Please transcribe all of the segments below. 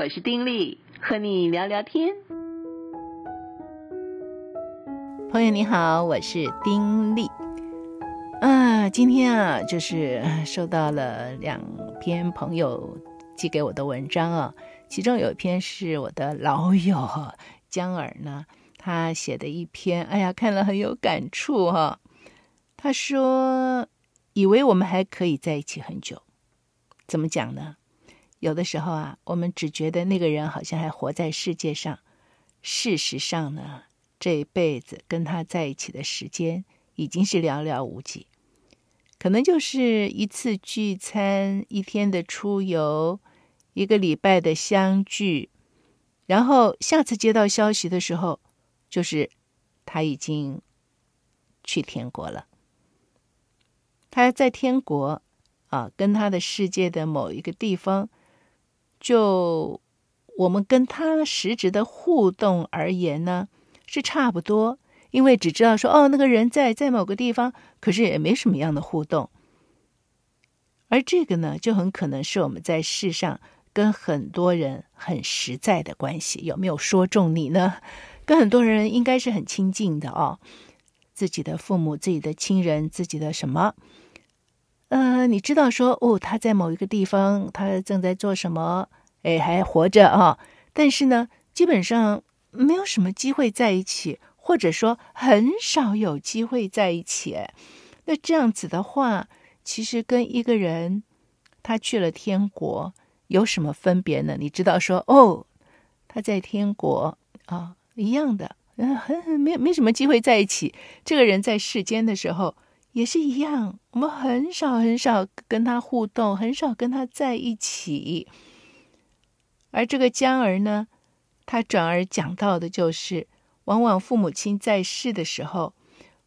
我是丁力，和你聊聊天。朋友你好，我是丁力。啊，今天啊，就是收到了两篇朋友寄给我的文章啊，其中有一篇是我的老友江儿呢，他写的一篇，哎呀，看了很有感触哈、他说，以为我们还可以在一起很久，怎么讲呢？有的时候啊，我们只觉得那个人好像还活在世界上，事实上呢，这一辈子跟他在一起的时间已经是寥寥无几，可能就是一次聚餐、一天的出游、一个礼拜的相聚，然后下次接到消息的时候，就是他已经去天国了。他在天国啊，跟他的世界的某一个地方。就我们跟他实质的互动而言呢，是差不多，因为只知道说哦，那个人在在某个地方，可是也没什么样的互动。而这个呢，就很可能是我们在世上跟很多人很实在的关系。有没有说中你呢？跟很多人应该是很亲近的哦，自己的父母、自己的亲人、自己的什么。呃，你知道说哦，他在某一个地方，他正在做什么？哎，还活着啊！但是呢，基本上没有什么机会在一起，或者说很少有机会在一起。那这样子的话，其实跟一个人他去了天国有什么分别呢？你知道说哦，他在天国啊，一样的，嗯，很很没没什么机会在一起。这个人在世间的时候。也是一样，我们很少很少跟他互动，很少跟他在一起。而这个江儿呢，他转而讲到的就是，往往父母亲在世的时候，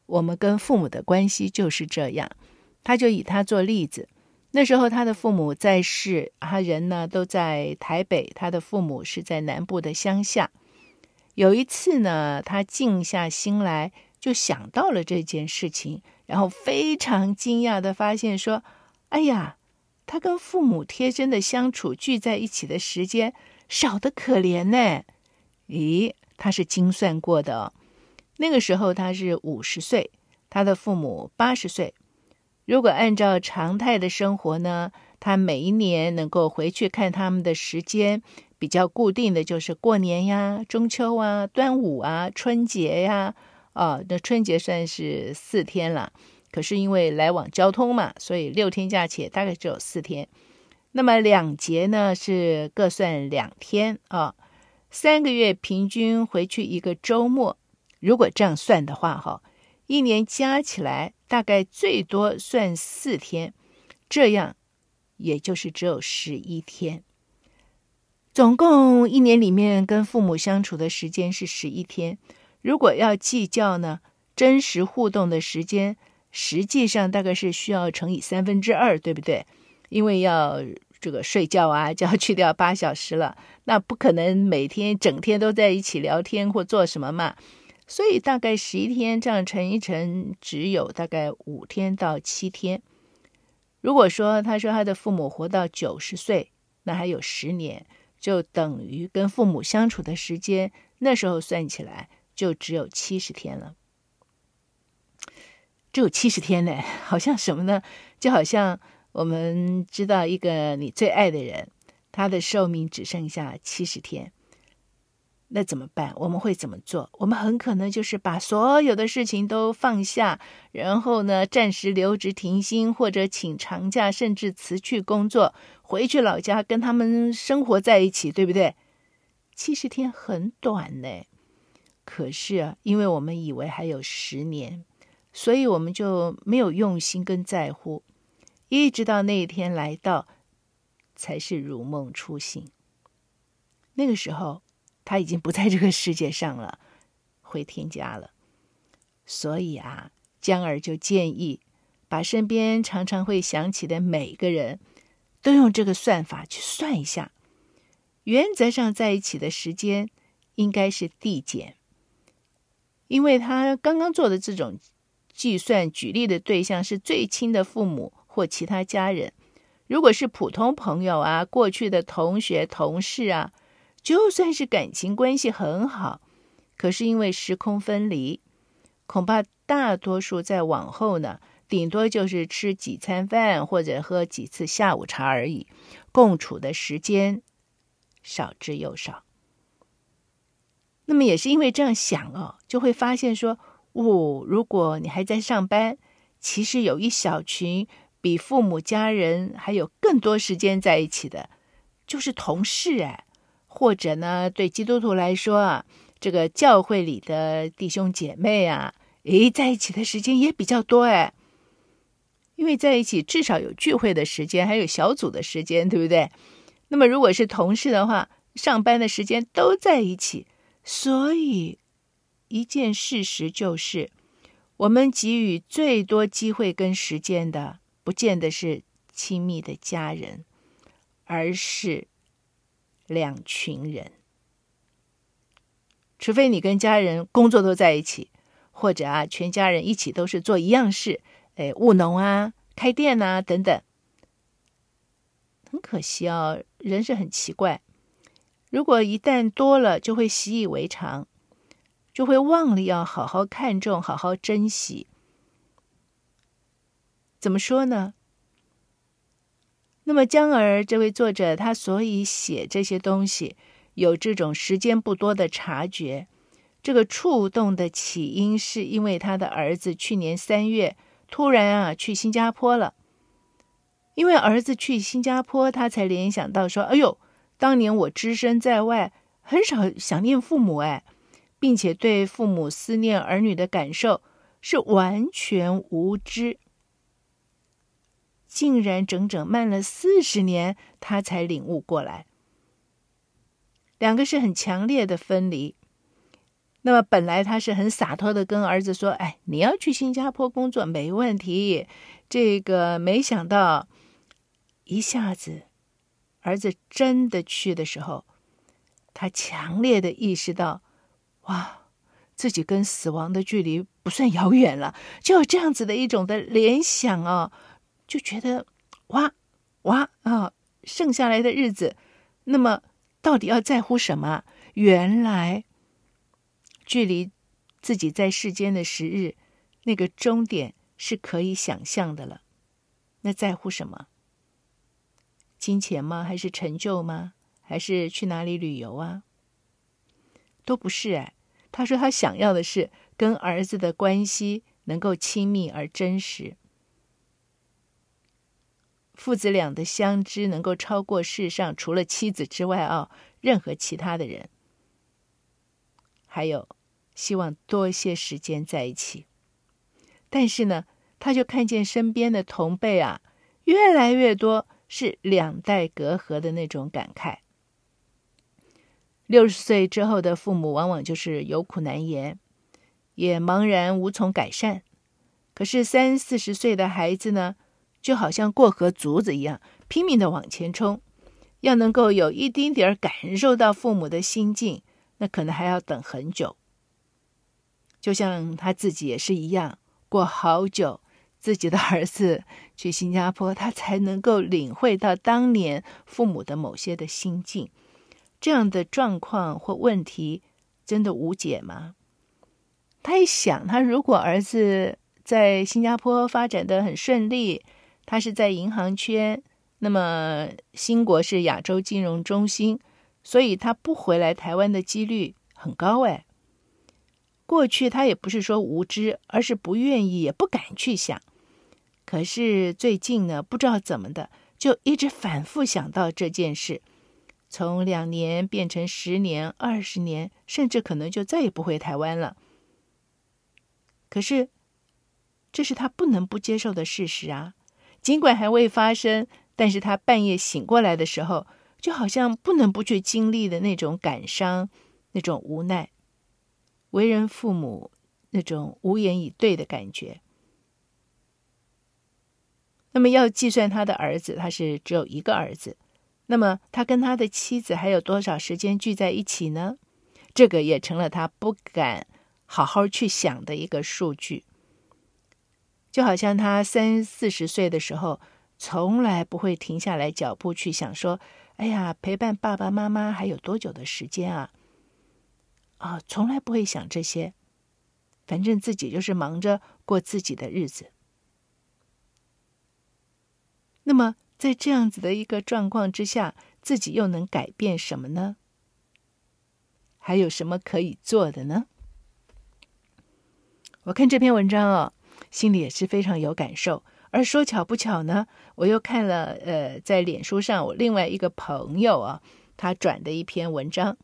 我们跟父母的关系就是这样。他就以他做例子，那时候他的父母在世，他人呢都在台北，他的父母是在南部的乡下。有一次呢，他静下心来，就想到了这件事情。然后非常惊讶地发现，说：“哎呀，他跟父母贴身的相处，聚在一起的时间少得可怜呢。”咦，他是精算过的。那个时候他是五十岁，他的父母八十岁。如果按照常态的生活呢，他每一年能够回去看他们的时间比较固定的就是过年呀、中秋啊、端午啊、春节呀。哦，那春节算是四天了，可是因为来往交通嘛，所以六天假期大概只有四天。那么两节呢是各算两天啊，三个月平均回去一个周末。如果这样算的话，哈，一年加起来大概最多算四天，这样也就是只有十一天。总共一年里面跟父母相处的时间是十一天。如果要计较呢，真实互动的时间，实际上大概是需要乘以三分之二，对不对？因为要这个睡觉啊，就要去掉八小时了，那不可能每天整天都在一起聊天或做什么嘛。所以大概十一天这样乘一乘，只有大概五天到七天。如果说他说他的父母活到九十岁，那还有十年，就等于跟父母相处的时间，那时候算起来。就只有七十天了，只有七十天呢，好像什么呢？就好像我们知道一个你最爱的人，他的寿命只剩下七十天，那怎么办？我们会怎么做？我们很可能就是把所有的事情都放下，然后呢，暂时留职停薪，或者请长假，甚至辞去工作，回去老家跟他们生活在一起，对不对？七十天很短呢。可是啊，因为我们以为还有十年，所以我们就没有用心跟在乎，一直到那一天来到，才是如梦初醒。那个时候，他已经不在这个世界上了，回天家了。所以啊，江儿就建议，把身边常常会想起的每个人，都用这个算法去算一下。原则上在一起的时间应该是递减。因为他刚刚做的这种计算，举例的对象是最亲的父母或其他家人。如果是普通朋友啊，过去的同学、同事啊，就算是感情关系很好，可是因为时空分离，恐怕大多数在往后呢，顶多就是吃几餐饭或者喝几次下午茶而已，共处的时间少之又少。那么也是因为这样想哦，就会发现说，哦，如果你还在上班，其实有一小群比父母家人还有更多时间在一起的，就是同事哎，或者呢，对基督徒来说啊，这个教会里的弟兄姐妹啊，诶，在一起的时间也比较多哎，因为在一起至少有聚会的时间，还有小组的时间，对不对？那么如果是同事的话，上班的时间都在一起。所以，一件事实就是，我们给予最多机会跟时间的，不见得是亲密的家人，而是两群人。除非你跟家人工作都在一起，或者啊，全家人一起都是做一样事，哎，务农啊、开店啊等等。很可惜哦，人是很奇怪。如果一旦多了，就会习以为常，就会忘了要好好看重、好好珍惜。怎么说呢？那么江儿这位作者，他所以写这些东西，有这种时间不多的察觉。这个触动的起因，是因为他的儿子去年三月突然啊去新加坡了。因为儿子去新加坡，他才联想到说：“哎呦。”当年我只身在外，很少想念父母哎，并且对父母思念儿女的感受是完全无知，竟然整整慢了四十年，他才领悟过来。两个是很强烈的分离。那么本来他是很洒脱的跟儿子说：“哎，你要去新加坡工作没问题。”这个没想到一下子。儿子真的去的时候，他强烈的意识到，哇，自己跟死亡的距离不算遥远了，就有这样子的一种的联想哦，就觉得哇哇啊，剩下来的日子，那么到底要在乎什么？原来距离自己在世间的时日，那个终点是可以想象的了，那在乎什么？金钱吗？还是成就吗？还是去哪里旅游啊？都不是哎。他说他想要的是跟儿子的关系能够亲密而真实，父子俩的相知能够超过世上除了妻子之外啊任何其他的人。还有希望多一些时间在一起。但是呢，他就看见身边的同辈啊越来越多。是两代隔阂的那种感慨。六十岁之后的父母，往往就是有苦难言，也茫然无从改善。可是三四十岁的孩子呢，就好像过河卒子一样，拼命的往前冲。要能够有一丁点儿感受到父母的心境，那可能还要等很久。就像他自己也是一样，过好久。自己的儿子去新加坡，他才能够领会到当年父母的某些的心境。这样的状况或问题真的无解吗？他一想，他如果儿子在新加坡发展得很顺利，他是在银行圈，那么新国是亚洲金融中心，所以他不回来台湾的几率很高哎。过去他也不是说无知，而是不愿意，也不敢去想。可是最近呢，不知道怎么的，就一直反复想到这件事，从两年变成十年、二十年，甚至可能就再也不回台湾了。可是，这是他不能不接受的事实啊！尽管还未发生，但是他半夜醒过来的时候，就好像不能不去经历的那种感伤、那种无奈，为人父母那种无言以对的感觉。那么要计算他的儿子，他是只有一个儿子。那么他跟他的妻子还有多少时间聚在一起呢？这个也成了他不敢好好去想的一个数据。就好像他三四十岁的时候，从来不会停下来脚步去想说：“哎呀，陪伴爸爸妈妈还有多久的时间啊？啊，从来不会想这些，反正自己就是忙着过自己的日子。那么，在这样子的一个状况之下，自己又能改变什么呢？还有什么可以做的呢？我看这篇文章哦，心里也是非常有感受。而说巧不巧呢，我又看了呃，在脸书上我另外一个朋友啊，他转的一篇文章。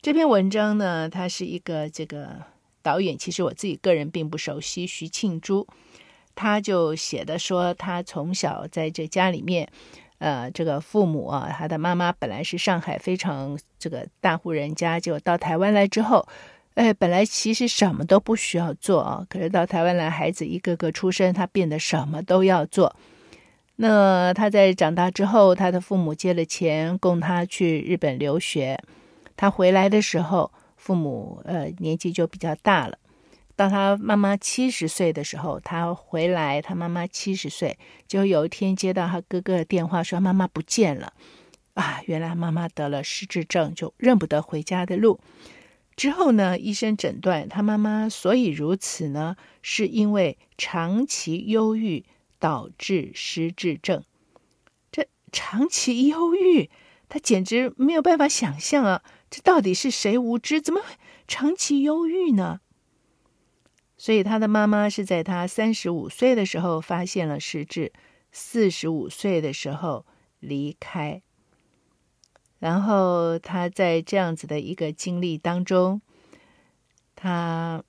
这篇文章呢，他是一个这个导演，其实我自己个人并不熟悉，徐庆珠。他就写的说，他从小在这家里面，呃，这个父母啊，他的妈妈本来是上海非常这个大户人家，就到台湾来之后，哎，本来其实什么都不需要做啊，可是到台湾来，孩子一个个出生，他变得什么都要做。那他在长大之后，他的父母借了钱供他去日本留学，他回来的时候，父母呃年纪就比较大了。到他妈妈七十岁的时候，他回来，他妈妈七十岁，就有一天接到他哥哥的电话，说妈妈不见了，啊，原来妈妈得了失智症，就认不得回家的路。之后呢，医生诊断他妈妈所以如此呢，是因为长期忧郁导致失智症。这长期忧郁，他简直没有办法想象啊！这到底是谁无知，怎么会长期忧郁呢？所以他的妈妈是在他三十五岁的时候发现了失智，四十五岁的时候离开。然后他在这样子的一个经历当中，他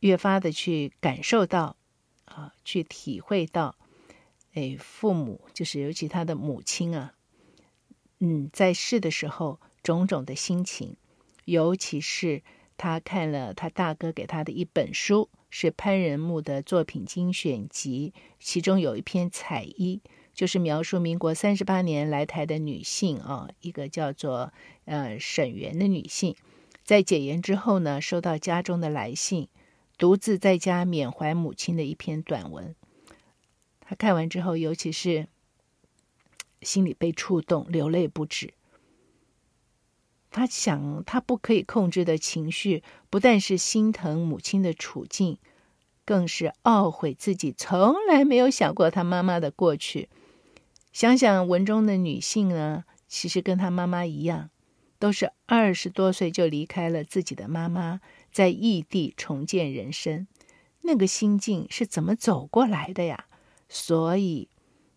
越发的去感受到，啊，去体会到，哎，父母就是尤其他的母亲啊，嗯，在世的时候种种的心情，尤其是。他看了他大哥给他的一本书，是潘仁牧的作品精选集，其中有一篇《彩衣》，就是描述民国三十八年来台的女性啊，一个叫做呃沈媛的女性，在解严之后呢，收到家中的来信，独自在家缅怀母亲的一篇短文。他看完之后，尤其是心里被触动，流泪不止。他想，他不可以控制的情绪，不但是心疼母亲的处境，更是懊悔自己从来没有想过他妈妈的过去。想想文中的女性呢，其实跟他妈妈一样，都是二十多岁就离开了自己的妈妈，在异地重建人生，那个心境是怎么走过来的呀？所以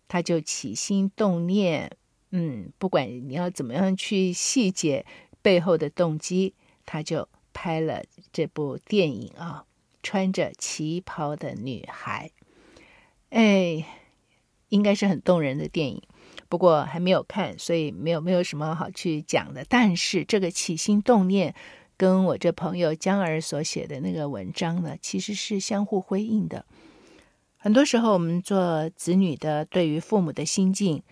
他就起心动念。嗯，不管你要怎么样去细节背后的动机，他就拍了这部电影啊，穿着旗袍的女孩，哎，应该是很动人的电影。不过还没有看，所以没有没有什么好去讲的。但是这个起心动念，跟我这朋友江儿所写的那个文章呢，其实是相互辉映的。很多时候，我们做子女的，对于父母的心境。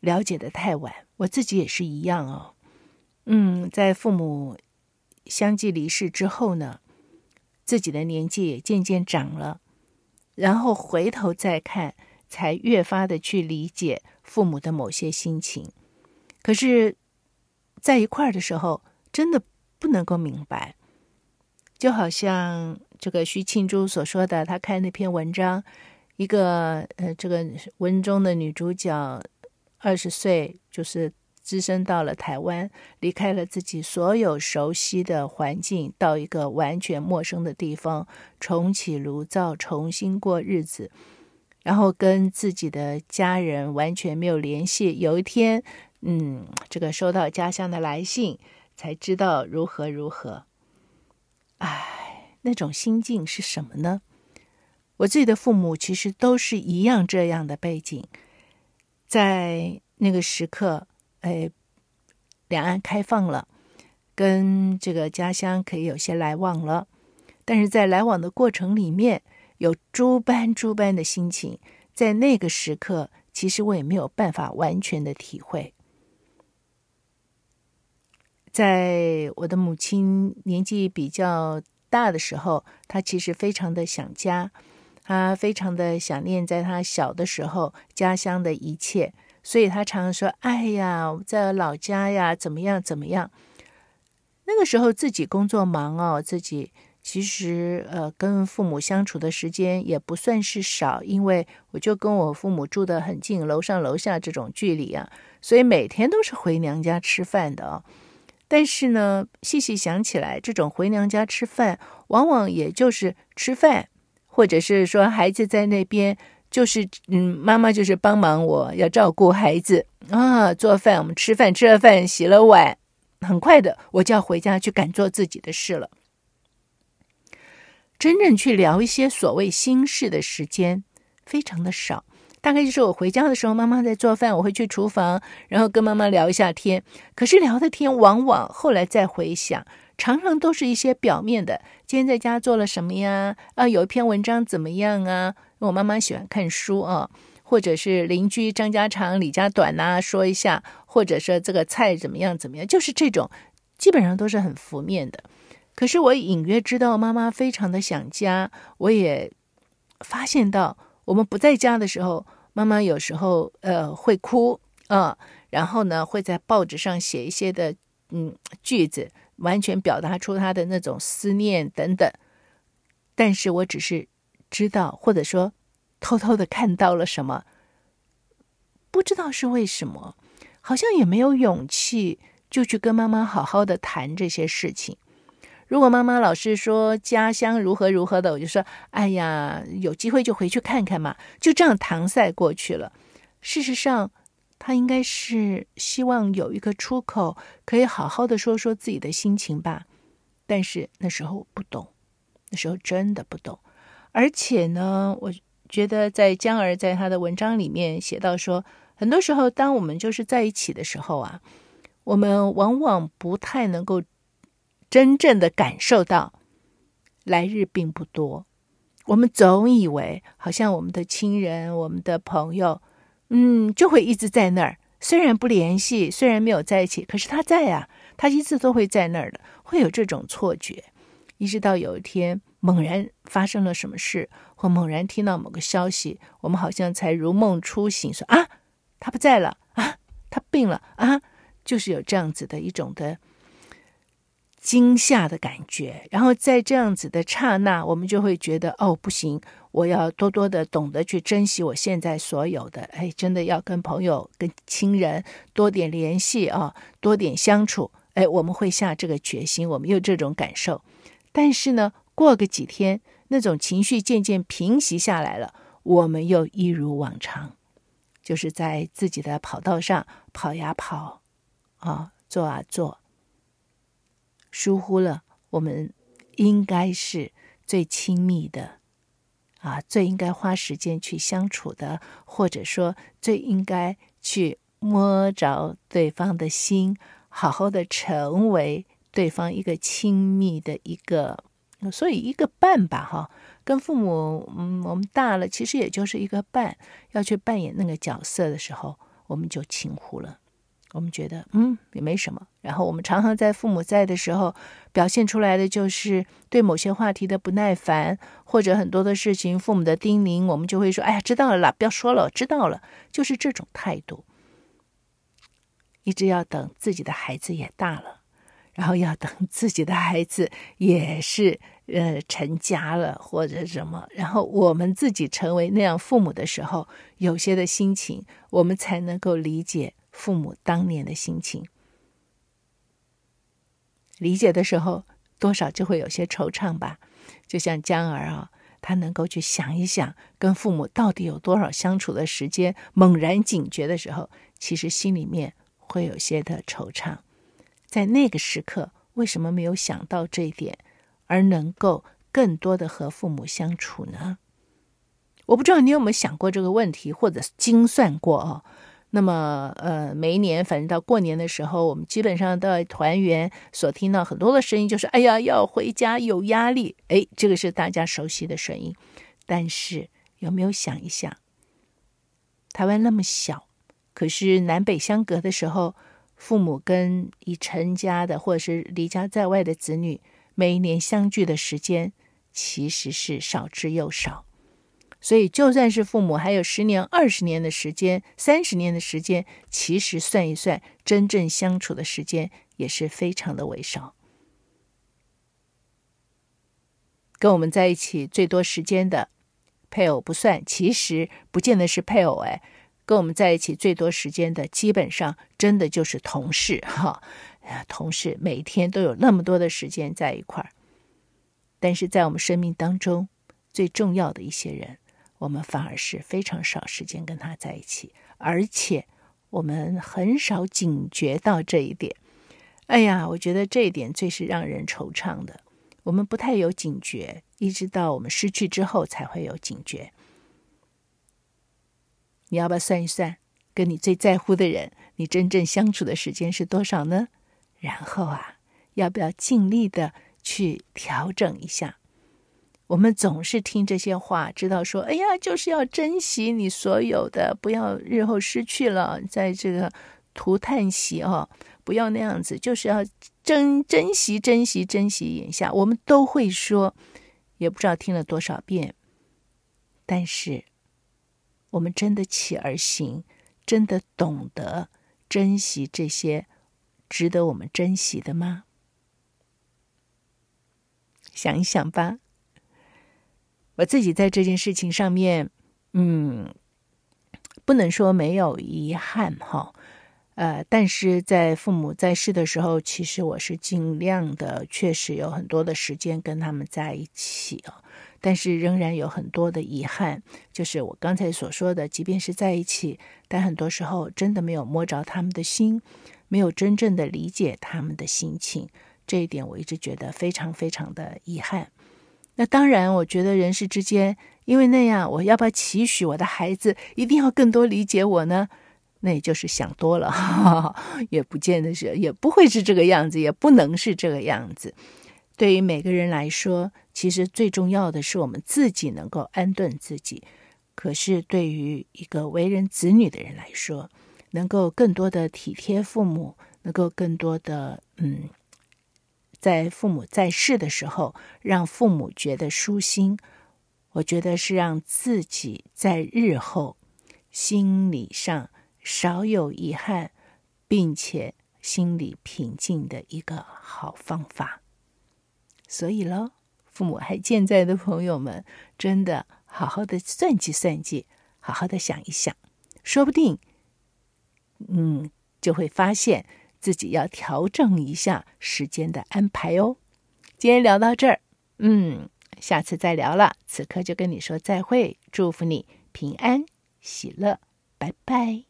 了解的太晚，我自己也是一样哦。嗯，在父母相继离世之后呢，自己的年纪也渐渐长了，然后回头再看，才越发的去理解父母的某些心情。可是，在一块儿的时候，真的不能够明白。就好像这个徐庆珠所说的，他看那篇文章，一个呃，这个文中的女主角。二十岁就是只身到了台湾，离开了自己所有熟悉的环境，到一个完全陌生的地方，重启炉灶，重新过日子，然后跟自己的家人完全没有联系。有一天，嗯，这个收到家乡的来信，才知道如何如何。唉，那种心境是什么呢？我自己的父母其实都是一样这样的背景。在那个时刻，哎，两岸开放了，跟这个家乡可以有些来往了。但是在来往的过程里面，有诸般诸般的心情，在那个时刻，其实我也没有办法完全的体会。在我的母亲年纪比较大的时候，她其实非常的想家。她非常的想念，在她小的时候家乡的一切，所以他常常说：“哎呀，在老家呀，怎么样怎么样。”那个时候自己工作忙哦，自己其实呃跟父母相处的时间也不算是少，因为我就跟我父母住得很近，楼上楼下这种距离啊，所以每天都是回娘家吃饭的哦。但是呢，细细想起来，这种回娘家吃饭，往往也就是吃饭，或者是说孩子在那边，就是嗯，妈妈就是帮忙我要照顾孩子啊，做饭，我们吃饭，吃了饭，洗了碗，很快的我就要回家去赶做自己的事了。真正去聊一些所谓心事的时间，非常的少。大概就是我回家的时候，妈妈在做饭，我会去厨房，然后跟妈妈聊一下天。可是聊的天，往往后来再回想，常常都是一些表面的。今天在家做了什么呀？啊，有一篇文章怎么样啊？我妈妈喜欢看书啊，或者是邻居张家长李家短呐，说一下，或者说这个菜怎么样怎么样，就是这种，基本上都是很浮面的。可是我隐约知道妈妈非常的想家，我也发现到。我们不在家的时候，妈妈有时候呃会哭啊，然后呢会在报纸上写一些的嗯句子，完全表达出她的那种思念等等。但是我只是知道，或者说偷偷的看到了什么，不知道是为什么，好像也没有勇气就去跟妈妈好好的谈这些事情。如果妈妈老是说家乡如何如何的，我就说：“哎呀，有机会就回去看看嘛。”就这样搪塞过去了。事实上，她应该是希望有一个出口，可以好好的说说自己的心情吧。但是那时候我不懂，那时候真的不懂。而且呢，我觉得在江儿在他的文章里面写到说，很多时候当我们就是在一起的时候啊，我们往往不太能够。真正的感受到，来日并不多。我们总以为，好像我们的亲人、我们的朋友，嗯，就会一直在那儿。虽然不联系，虽然没有在一起，可是他在啊，他一直都会在那儿的。会有这种错觉，一直到有一天猛然发生了什么事，或猛然听到某个消息，我们好像才如梦初醒，说啊，他不在了啊，他病了啊，就是有这样子的一种的。惊吓的感觉，然后在这样子的刹那，我们就会觉得哦，不行，我要多多的懂得去珍惜我现在所有的。哎，真的要跟朋友、跟亲人多点联系啊，多点相处。哎，我们会下这个决心，我们有这种感受。但是呢，过个几天，那种情绪渐渐平息下来了，我们又一如往常，就是在自己的跑道上跑呀跑，啊，做啊做。疏忽了我们应该是最亲密的啊，最应该花时间去相处的，或者说最应该去摸着对方的心，好好的成为对方一个亲密的一个，所以一个半吧，哈，跟父母，嗯，我们大了，其实也就是一个半，要去扮演那个角色的时候，我们就轻忽了。我们觉得，嗯，也没什么。然后我们常常在父母在的时候，表现出来的就是对某些话题的不耐烦，或者很多的事情，父母的叮咛，我们就会说：“哎呀，知道了啦，不要说了，我知道了。”就是这种态度。一直要等自己的孩子也大了，然后要等自己的孩子也是呃成家了或者什么，然后我们自己成为那样父母的时候，有些的心情，我们才能够理解。父母当年的心情，理解的时候，多少就会有些惆怅吧。就像江儿啊，他能够去想一想，跟父母到底有多少相处的时间，猛然警觉的时候，其实心里面会有些的惆怅。在那个时刻，为什么没有想到这一点，而能够更多的和父母相处呢？我不知道你有没有想过这个问题，或者精算过哦。那么，呃，每一年，反正到过年的时候，我们基本上都要团圆，所听到很多的声音就是：“哎呀，要回家，有压力。”哎，这个是大家熟悉的声音。但是，有没有想一想，台湾那么小，可是南北相隔的时候，父母跟已成家的或者是离家在外的子女，每一年相聚的时间其实是少之又少。所以就算是父母还有十年、二十年的时间、三十年的时间，其实算一算，真正相处的时间也是非常的微少。跟我们在一起最多时间的配偶不算，其实不见得是配偶哎。跟我们在一起最多时间的，基本上真的就是同事哈。同事每天都有那么多的时间在一块儿，但是在我们生命当中最重要的一些人，我们反而是非常少时间跟他在一起，而且我们很少警觉到这一点。哎呀，我觉得这一点最是让人惆怅的。我们不太有警觉，一直到我们失去之后才会有警觉。你要不要算一算，跟你最在乎的人，你真正相处的时间是多少呢？然后啊，要不要尽力的去调整一下？我们总是听这些话，知道说，哎呀，就是要珍惜你所有的，不要日后失去了，在这个图叹息哦，不要那样子，就是要珍珍惜、珍惜、珍惜眼下。我们都会说，也不知道听了多少遍，但是。我们真的起而行，真的懂得珍惜这些值得我们珍惜的吗？想一想吧。我自己在这件事情上面，嗯，不能说没有遗憾哈，呃，但是在父母在世的时候，其实我是尽量的，确实有很多的时间跟他们在一起哦。但是仍然有很多的遗憾，就是我刚才所说的，即便是在一起，但很多时候真的没有摸着他们的心，没有真正的理解他们的心情，这一点我一直觉得非常非常的遗憾。那当然，我觉得人世之间，因为那样，我要不要期许我的孩子一定要更多理解我呢？那也就是想多了，哈哈，也不见得是，也不会是这个样子，也不能是这个样子。对于每个人来说，其实最重要的是我们自己能够安顿自己。可是对于一个为人子女的人来说，能够更多的体贴父母，能够更多的嗯，在父母在世的时候，让父母觉得舒心，我觉得是让自己在日后心理上少有遗憾，并且心里平静的一个好方法。所以喽，父母还健在的朋友们，真的好好的算计算计，好好的想一想，说不定，嗯，就会发现自己要调整一下时间的安排哦。今天聊到这儿，嗯，下次再聊了。此刻就跟你说再会，祝福你平安喜乐，拜拜。